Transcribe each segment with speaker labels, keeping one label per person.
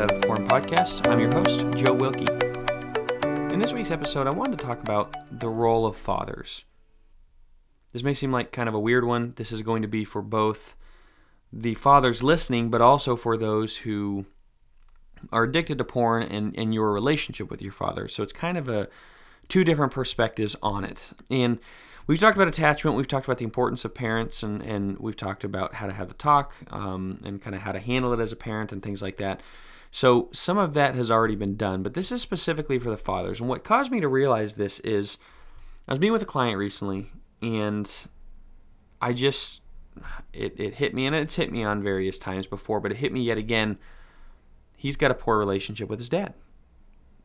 Speaker 1: Out of Porn podcast. I'm your host, Joe Wilkie. In this week's episode, I wanted to talk about the role of fathers. This may seem like kind of a weird one. This is going to be for both the fathers listening, but also for those who are addicted to porn and, and your relationship with your father. So it's kind of a two different perspectives on it. And we've talked about attachment, we've talked about the importance of parents, and, and we've talked about how to have the talk um, and kind of how to handle it as a parent and things like that. So some of that has already been done, but this is specifically for the fathers. And what caused me to realize this is I was meeting with a client recently, and I just it, it hit me, and it's hit me on various times before, but it hit me yet again. He's got a poor relationship with his dad.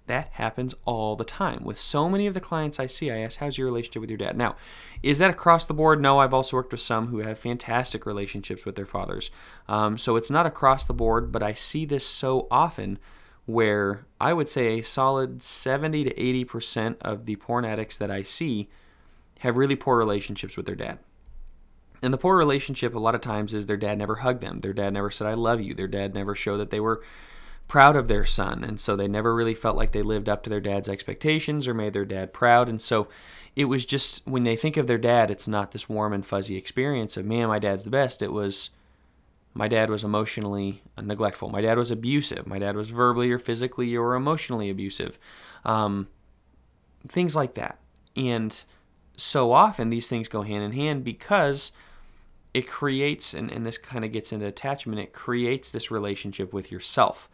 Speaker 1: That happens all the time. With so many of the clients I see, I ask, How's your relationship with your dad? Now, is that across the board? No, I've also worked with some who have fantastic relationships with their fathers. Um, so it's not across the board, but I see this so often where I would say a solid 70 to 80% of the porn addicts that I see have really poor relationships with their dad. And the poor relationship, a lot of times, is their dad never hugged them. Their dad never said, I love you. Their dad never showed that they were proud of their son. And so they never really felt like they lived up to their dad's expectations or made their dad proud. And so it was just when they think of their dad, it's not this warm and fuzzy experience of, man, my dad's the best. It was, my dad was emotionally neglectful. My dad was abusive. My dad was verbally or physically or emotionally abusive. Um, things like that. And so often these things go hand in hand because it creates, and, and this kind of gets into attachment, it creates this relationship with yourself.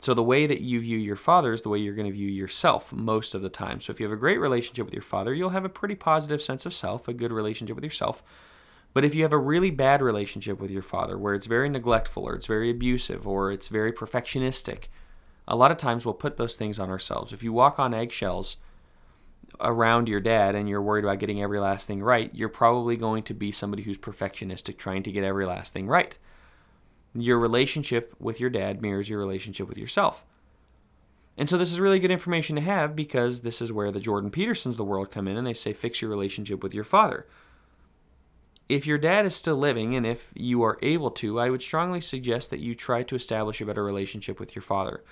Speaker 1: So the way that you view your father is the way you're going to view yourself most of the time. So if you have a great relationship with your father, you'll have a pretty positive sense of self, a good relationship with yourself. But if you have a really bad relationship with your father where it's very neglectful or it's very abusive or it's very perfectionistic, a lot of times we'll put those things on ourselves. If you walk on eggshells around your dad and you're worried about getting every last thing right, you're probably going to be somebody who's perfectionistic trying to get every last thing right. Your relationship with your dad mirrors your relationship with yourself. And so this is really good information to have because this is where the Jordan Petersons of the world come in and they say fix your relationship with your father. If your dad is still living and if you are able to, I would strongly suggest that you try to establish a better relationship with your father.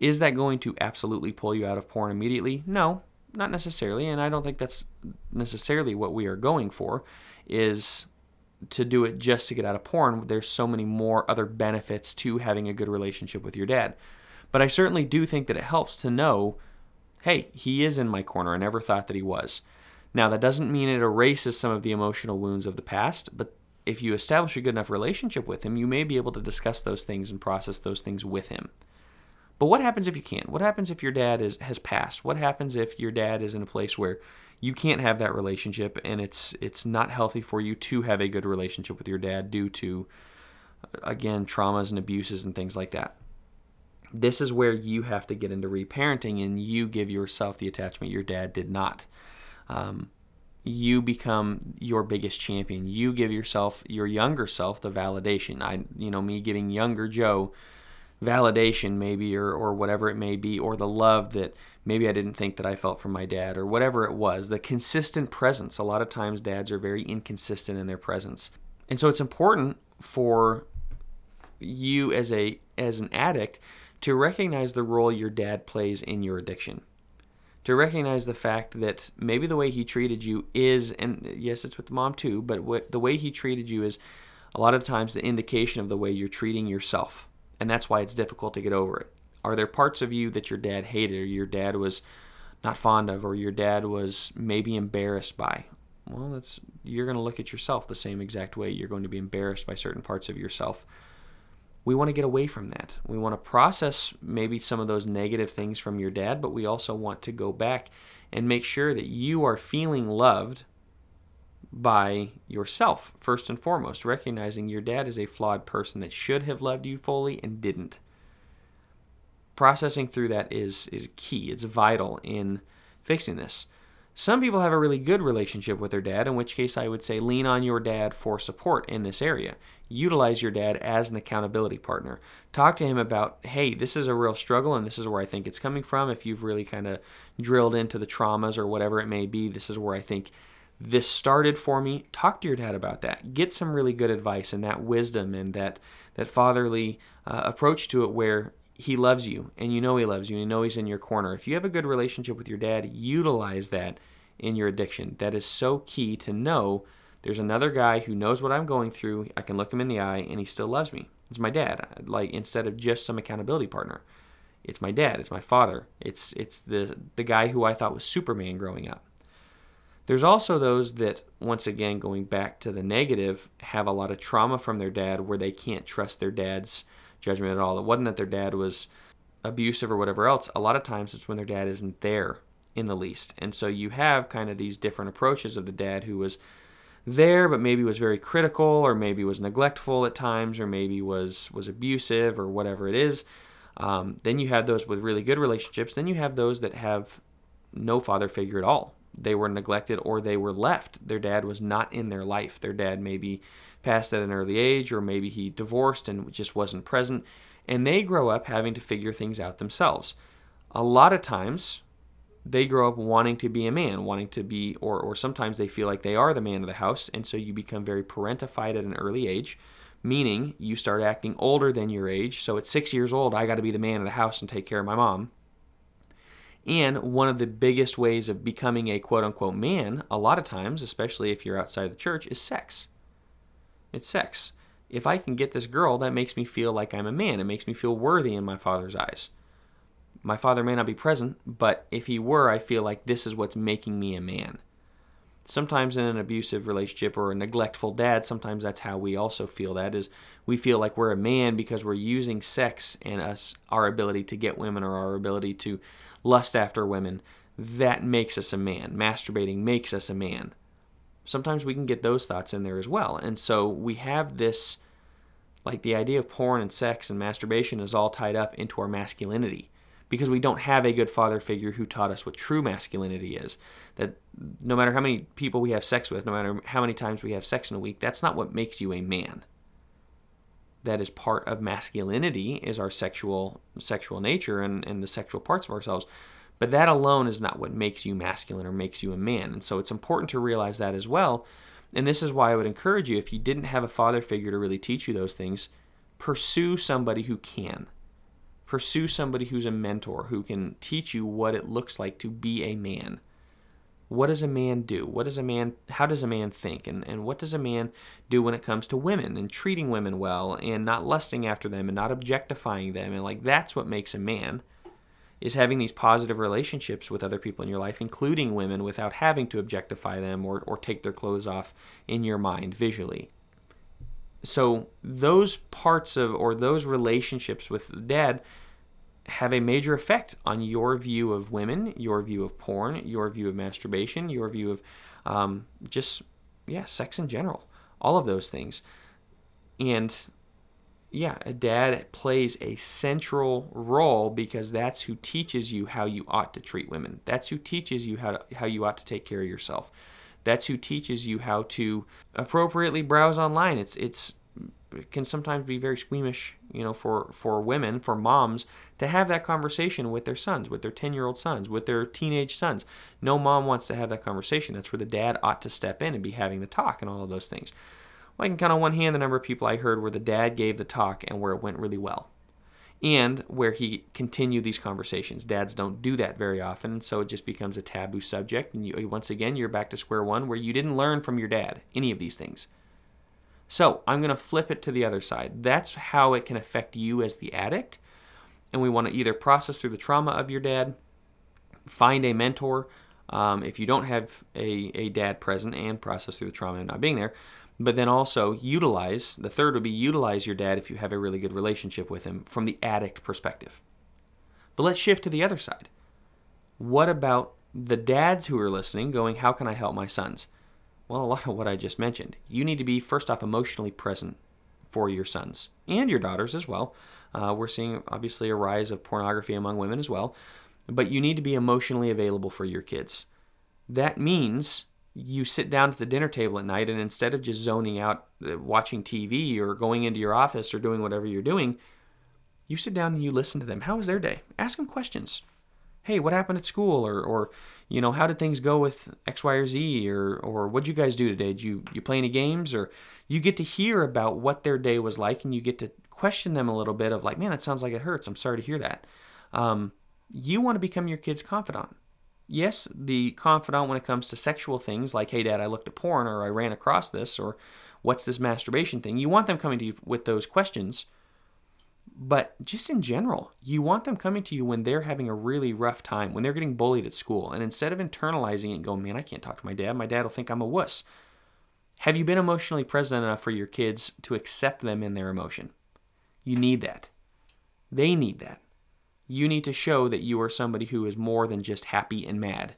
Speaker 1: Is that going to absolutely pull you out of porn immediately? No, not necessarily, and I don't think that's necessarily what we are going for is to do it just to get out of porn. There's so many more other benefits to having a good relationship with your dad. But I certainly do think that it helps to know hey, he is in my corner. I never thought that he was. Now, that doesn't mean it erases some of the emotional wounds of the past, but if you establish a good enough relationship with him, you may be able to discuss those things and process those things with him. But what happens if you can't? What happens if your dad is, has passed? What happens if your dad is in a place where you can't have that relationship and it's it's not healthy for you to have a good relationship with your dad due to again traumas and abuses and things like that. This is where you have to get into reparenting and you give yourself the attachment your dad did not. Um, you become your biggest champion. You give yourself your younger self the validation. I you know me giving younger joe validation maybe or, or whatever it may be or the love that maybe I didn't think that I felt from my dad or whatever it was. The consistent presence. A lot of times dads are very inconsistent in their presence. And so it's important for you as a as an addict to recognize the role your dad plays in your addiction. To recognize the fact that maybe the way he treated you is and yes it's with the mom too but what the way he treated you is a lot of times the indication of the way you're treating yourself. And that's why it's difficult to get over it. Are there parts of you that your dad hated or your dad was not fond of or your dad was maybe embarrassed by? Well, that's you're going to look at yourself the same exact way. You're going to be embarrassed by certain parts of yourself. We want to get away from that. We want to process maybe some of those negative things from your dad, but we also want to go back and make sure that you are feeling loved by yourself, first and foremost, recognizing your dad is a flawed person that should have loved you fully and didn't. Processing through that is, is key, it's vital in fixing this. Some people have a really good relationship with their dad, in which case I would say lean on your dad for support in this area. Utilize your dad as an accountability partner. Talk to him about, hey, this is a real struggle and this is where I think it's coming from. If you've really kind of drilled into the traumas or whatever it may be, this is where I think this started for me talk to your dad about that get some really good advice and that wisdom and that that fatherly uh, approach to it where he loves you and you know he loves you and you know he's in your corner. If you have a good relationship with your dad, utilize that in your addiction. That is so key to know there's another guy who knows what I'm going through. I can look him in the eye and he still loves me. It's my dad. Like instead of just some accountability partner. It's my dad, it's my father. It's it's the the guy who I thought was Superman growing up. There's also those that once again going back to the negative have a lot of trauma from their dad where they can't trust their dad's judgment at all. It wasn't that their dad was abusive or whatever else. A lot of times it's when their dad isn't there in the least. And so you have kind of these different approaches of the dad who was there but maybe was very critical or maybe was neglectful at times or maybe was was abusive or whatever it is. Um, then you have those with really good relationships. Then you have those that have no father figure at all. They were neglected or they were left. Their dad was not in their life. Their dad maybe passed at an early age, or maybe he divorced and just wasn't present. And they grow up having to figure things out themselves. A lot of times, they grow up wanting to be a man, wanting to be, or, or sometimes they feel like they are the man of the house. And so you become very parentified at an early age, meaning you start acting older than your age. So at six years old, I got to be the man of the house and take care of my mom. And one of the biggest ways of becoming a quote unquote man, a lot of times, especially if you're outside of the church, is sex. It's sex. If I can get this girl, that makes me feel like I'm a man. It makes me feel worthy in my father's eyes. My father may not be present, but if he were, I feel like this is what's making me a man. Sometimes in an abusive relationship or a neglectful dad, sometimes that's how we also feel that is we feel like we're a man because we're using sex and us our ability to get women or our ability to lust after women. That makes us a man. Masturbating makes us a man sometimes we can get those thoughts in there as well. And so we have this, like the idea of porn and sex and masturbation is all tied up into our masculinity because we don't have a good father figure who taught us what true masculinity is. That no matter how many people we have sex with, no matter how many times we have sex in a week, that's not what makes you a man. That is part of masculinity is our sexual sexual nature and, and the sexual parts of ourselves. But that alone is not what makes you masculine or makes you a man. And so it's important to realize that as well. And this is why I would encourage you if you didn't have a father figure to really teach you those things, pursue somebody who can. Pursue somebody who's a mentor who can teach you what it looks like to be a man. What does a man do? What does a man how does a man think? And and what does a man do when it comes to women and treating women well and not lusting after them and not objectifying them and like that's what makes a man is having these positive relationships with other people in your life, including women, without having to objectify them or, or take their clothes off in your mind visually. So, those parts of, or those relationships with the dad have a major effect on your view of women, your view of porn, your view of masturbation, your view of um, just, yeah, sex in general. All of those things. And yeah, a dad plays a central role because that's who teaches you how you ought to treat women. That's who teaches you how to, how you ought to take care of yourself. That's who teaches you how to appropriately browse online. It's it's it can sometimes be very squeamish, you know, for for women, for moms to have that conversation with their sons, with their 10-year-old sons, with their teenage sons. No mom wants to have that conversation. That's where the dad ought to step in and be having the talk and all of those things. Well, I can count on one hand the number of people I heard where the dad gave the talk and where it went really well. And where he continued these conversations. Dads don't do that very often, so it just becomes a taboo subject. And you, once again, you're back to square one where you didn't learn from your dad any of these things. So I'm going to flip it to the other side. That's how it can affect you as the addict. And we want to either process through the trauma of your dad, find a mentor. Um, if you don't have a, a dad present and process through the trauma of not being there, but then also utilize the third would be utilize your dad if you have a really good relationship with him from the addict perspective. But let's shift to the other side. What about the dads who are listening going, How can I help my sons? Well, a lot of what I just mentioned. You need to be, first off, emotionally present for your sons and your daughters as well. Uh, we're seeing obviously a rise of pornography among women as well, but you need to be emotionally available for your kids. That means you sit down to the dinner table at night and instead of just zoning out uh, watching TV or going into your office or doing whatever you're doing, you sit down and you listen to them. How was their day? Ask them questions. Hey, what happened at school? Or, or you know, how did things go with X, Y, or Z, or or what'd you guys do today? Did you you play any games, or you get to hear about what their day was like, and you get to question them a little bit of like, man, that sounds like it hurts. I'm sorry to hear that. Um, you want to become your kid's confidant. Yes, the confidant when it comes to sexual things like, hey, dad, I looked at porn, or I ran across this, or what's this masturbation thing? You want them coming to you with those questions but just in general, you want them coming to you when they're having a really rough time, when they're getting bullied at school. And instead of internalizing it and going, man, I can't talk to my dad, my dad will think I'm a wuss. Have you been emotionally present enough for your kids to accept them in their emotion? You need that. They need that. You need to show that you are somebody who is more than just happy and mad.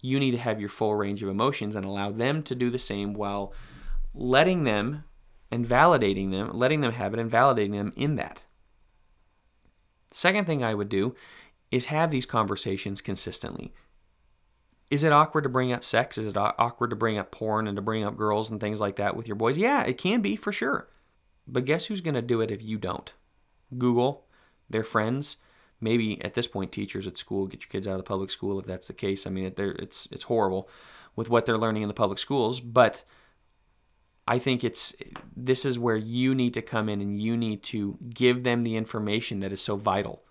Speaker 1: You need to have your full range of emotions and allow them to do the same while letting them and validating them, letting them have it and validating them in that. Second thing I would do is have these conversations consistently. Is it awkward to bring up sex? Is it awkward to bring up porn and to bring up girls and things like that with your boys? Yeah, it can be for sure. But guess who's going to do it if you don't? Google, their friends, maybe at this point teachers at school. Get your kids out of the public school if that's the case. I mean, it, it's it's horrible with what they're learning in the public schools, but I think it's this is where you need to come in and you need to give them the information that is so vital.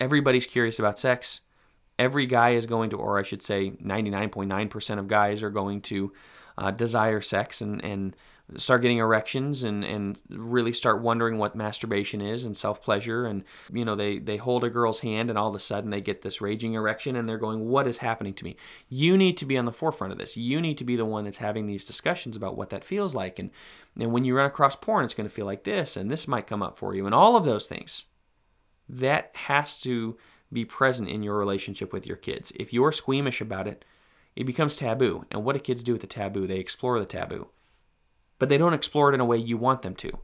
Speaker 1: Everybody's curious about sex. Every guy is going to, or I should say, 99.9% of guys are going to uh, desire sex and, and start getting erections and, and really start wondering what masturbation is and self pleasure. And, you know, they, they hold a girl's hand and all of a sudden they get this raging erection and they're going, What is happening to me? You need to be on the forefront of this. You need to be the one that's having these discussions about what that feels like. And, and when you run across porn, it's going to feel like this and this might come up for you and all of those things. That has to be present in your relationship with your kids. If you're squeamish about it, it becomes taboo. And what do kids do with the taboo? They explore the taboo but they don't explore it in a way you want them to.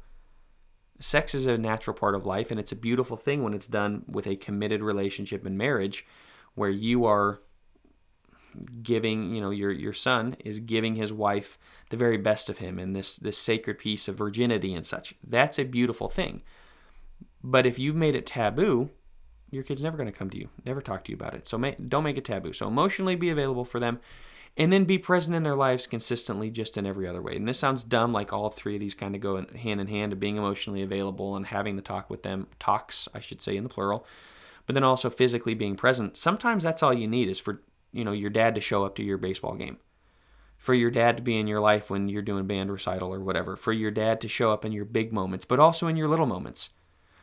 Speaker 1: Sex is a natural part of life, and it's a beautiful thing when it's done with a committed relationship and marriage where you are giving, you know, your, your son is giving his wife the very best of him and this, this sacred piece of virginity and such. That's a beautiful thing. But if you've made it taboo, your kid's never going to come to you, never talk to you about it. So don't make it taboo. So emotionally be available for them and then be present in their lives consistently just in every other way. And this sounds dumb, like all three of these kind of go hand in hand of being emotionally available and having the talk with them, talks, I should say, in the plural, but then also physically being present. Sometimes that's all you need is for, you know, your dad to show up to your baseball game. For your dad to be in your life when you're doing band recital or whatever. For your dad to show up in your big moments, but also in your little moments.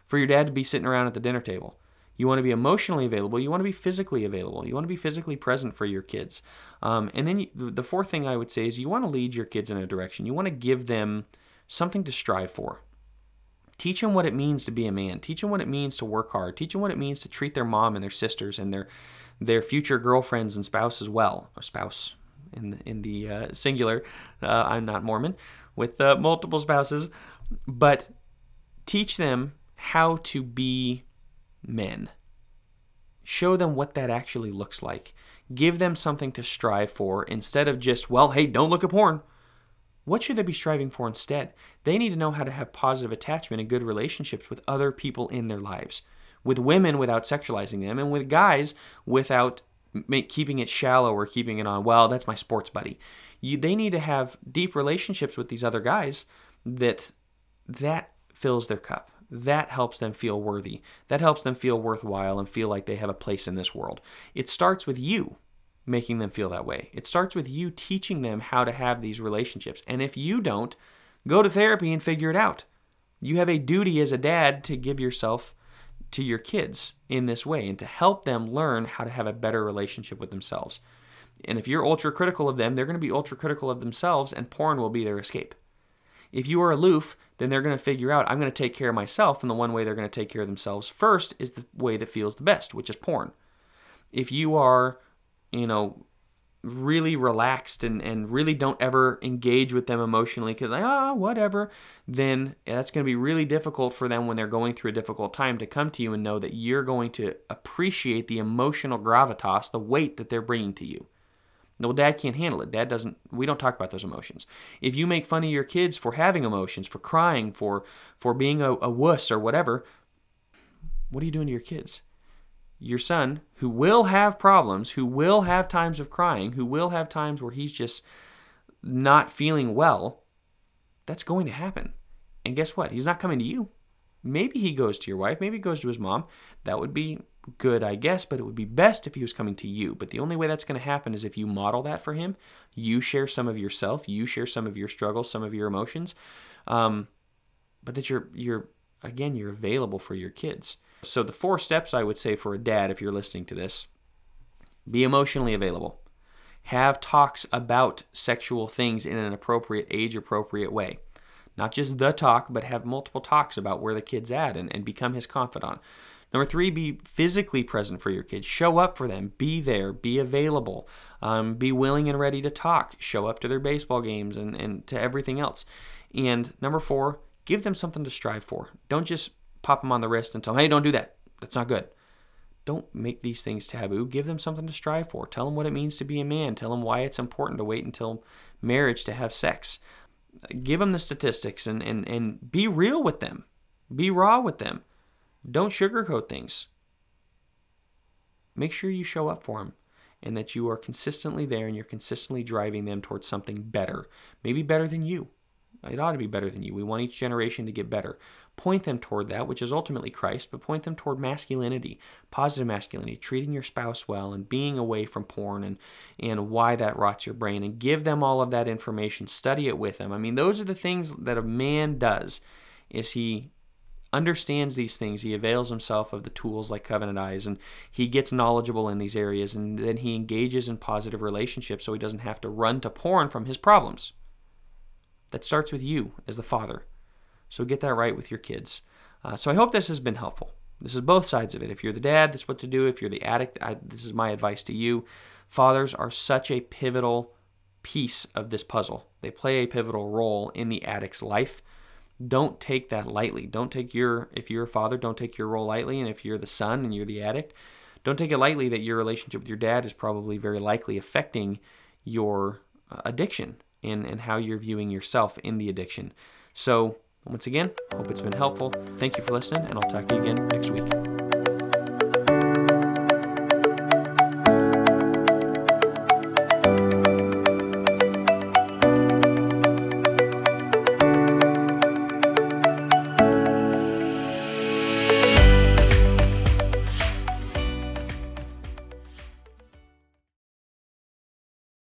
Speaker 1: For your dad to be sitting around at the dinner table you want to be emotionally available. You want to be physically available. You want to be physically present for your kids. Um, and then you, the fourth thing I would say is you want to lead your kids in a direction. You want to give them something to strive for. Teach them what it means to be a man. Teach them what it means to work hard. Teach them what it means to treat their mom and their sisters and their their future girlfriends and spouse as well, or spouse in the, in the uh, singular. Uh, I'm not Mormon with uh, multiple spouses, but teach them how to be men. Show them what that actually looks like. Give them something to strive for instead of just, well, hey, don't look at porn. What should they be striving for instead? They need to know how to have positive attachment and good relationships with other people in their lives, with women without sexualizing them, and with guys without make, keeping it shallow or keeping it on, well, that's my sports buddy. You, they need to have deep relationships with these other guys that that fills their cup that helps them feel worthy. That helps them feel worthwhile and feel like they have a place in this world. It starts with you making them feel that way. It starts with you teaching them how to have these relationships. And if you don't, go to therapy and figure it out. You have a duty as a dad to give yourself to your kids in this way and to help them learn how to have a better relationship with themselves. And if you're ultra critical of them, they're going to be ultra critical of themselves, and porn will be their escape. If you are aloof, then they're going to figure out I'm going to take care of myself, and the one way they're going to take care of themselves first is the way that feels the best, which is porn. If you are, you know, really relaxed and, and really don't ever engage with them emotionally because like oh whatever then that's going to be really difficult for them when they're going through a difficult time to come to you and know that you're going to appreciate the emotional gravitas the weight that they're bringing to you well, dad can't handle it. Dad doesn't. We don't talk about those emotions. If you make fun of your kids for having emotions, for crying, for for being a, a wuss or whatever, what are you doing to your kids? your son, who will have problems, who will have times of crying, who will have times where he's just not feeling well, that's going to happen. And guess what? He's not coming to you. Maybe he goes to your wife, maybe he goes to his mom. That would be good, I guess, but it would be best if he was coming to you. But the only way that's going to happen is if you model that for him. You share some of yourself, you share some of your struggles, some of your emotions, um, but that you're you're again you're available for your kids. So the four steps I would say for a dad, if you're listening to this, be emotionally available. Have talks about sexual things in an appropriate, age appropriate way. Not just the talk, but have multiple talks about where the kid's at and, and become his confidant. Number three, be physically present for your kids. Show up for them. Be there. Be available. Um, be willing and ready to talk. Show up to their baseball games and, and to everything else. And number four, give them something to strive for. Don't just pop them on the wrist and tell them, hey, don't do that. That's not good. Don't make these things taboo. Give them something to strive for. Tell them what it means to be a man. Tell them why it's important to wait until marriage to have sex. Give them the statistics and, and, and be real with them. Be raw with them. Don't sugarcoat things. Make sure you show up for them and that you are consistently there and you're consistently driving them towards something better. Maybe better than you. It ought to be better than you. We want each generation to get better. Point them toward that, which is ultimately Christ, but point them toward masculinity, positive masculinity, treating your spouse well and being away from porn and, and why that rots your brain and give them all of that information. Study it with them. I mean, those are the things that a man does is he understands these things. He avails himself of the tools like Covenant Eyes and he gets knowledgeable in these areas and then he engages in positive relationships so he doesn't have to run to porn from his problems. That starts with you as the father. So get that right with your kids. Uh, so I hope this has been helpful. This is both sides of it. If you're the dad, this is what to do. If you're the addict, I, this is my advice to you. Fathers are such a pivotal piece of this puzzle. They play a pivotal role in the addict's life. Don't take that lightly. Don't take your, if you're a father, don't take your role lightly. And if you're the son and you're the addict, don't take it lightly that your relationship with your dad is probably very likely affecting your uh, addiction and, and how you're viewing yourself in the addiction. So, once again, hope it's been helpful. Thank you for listening, and I'll talk to you again next week.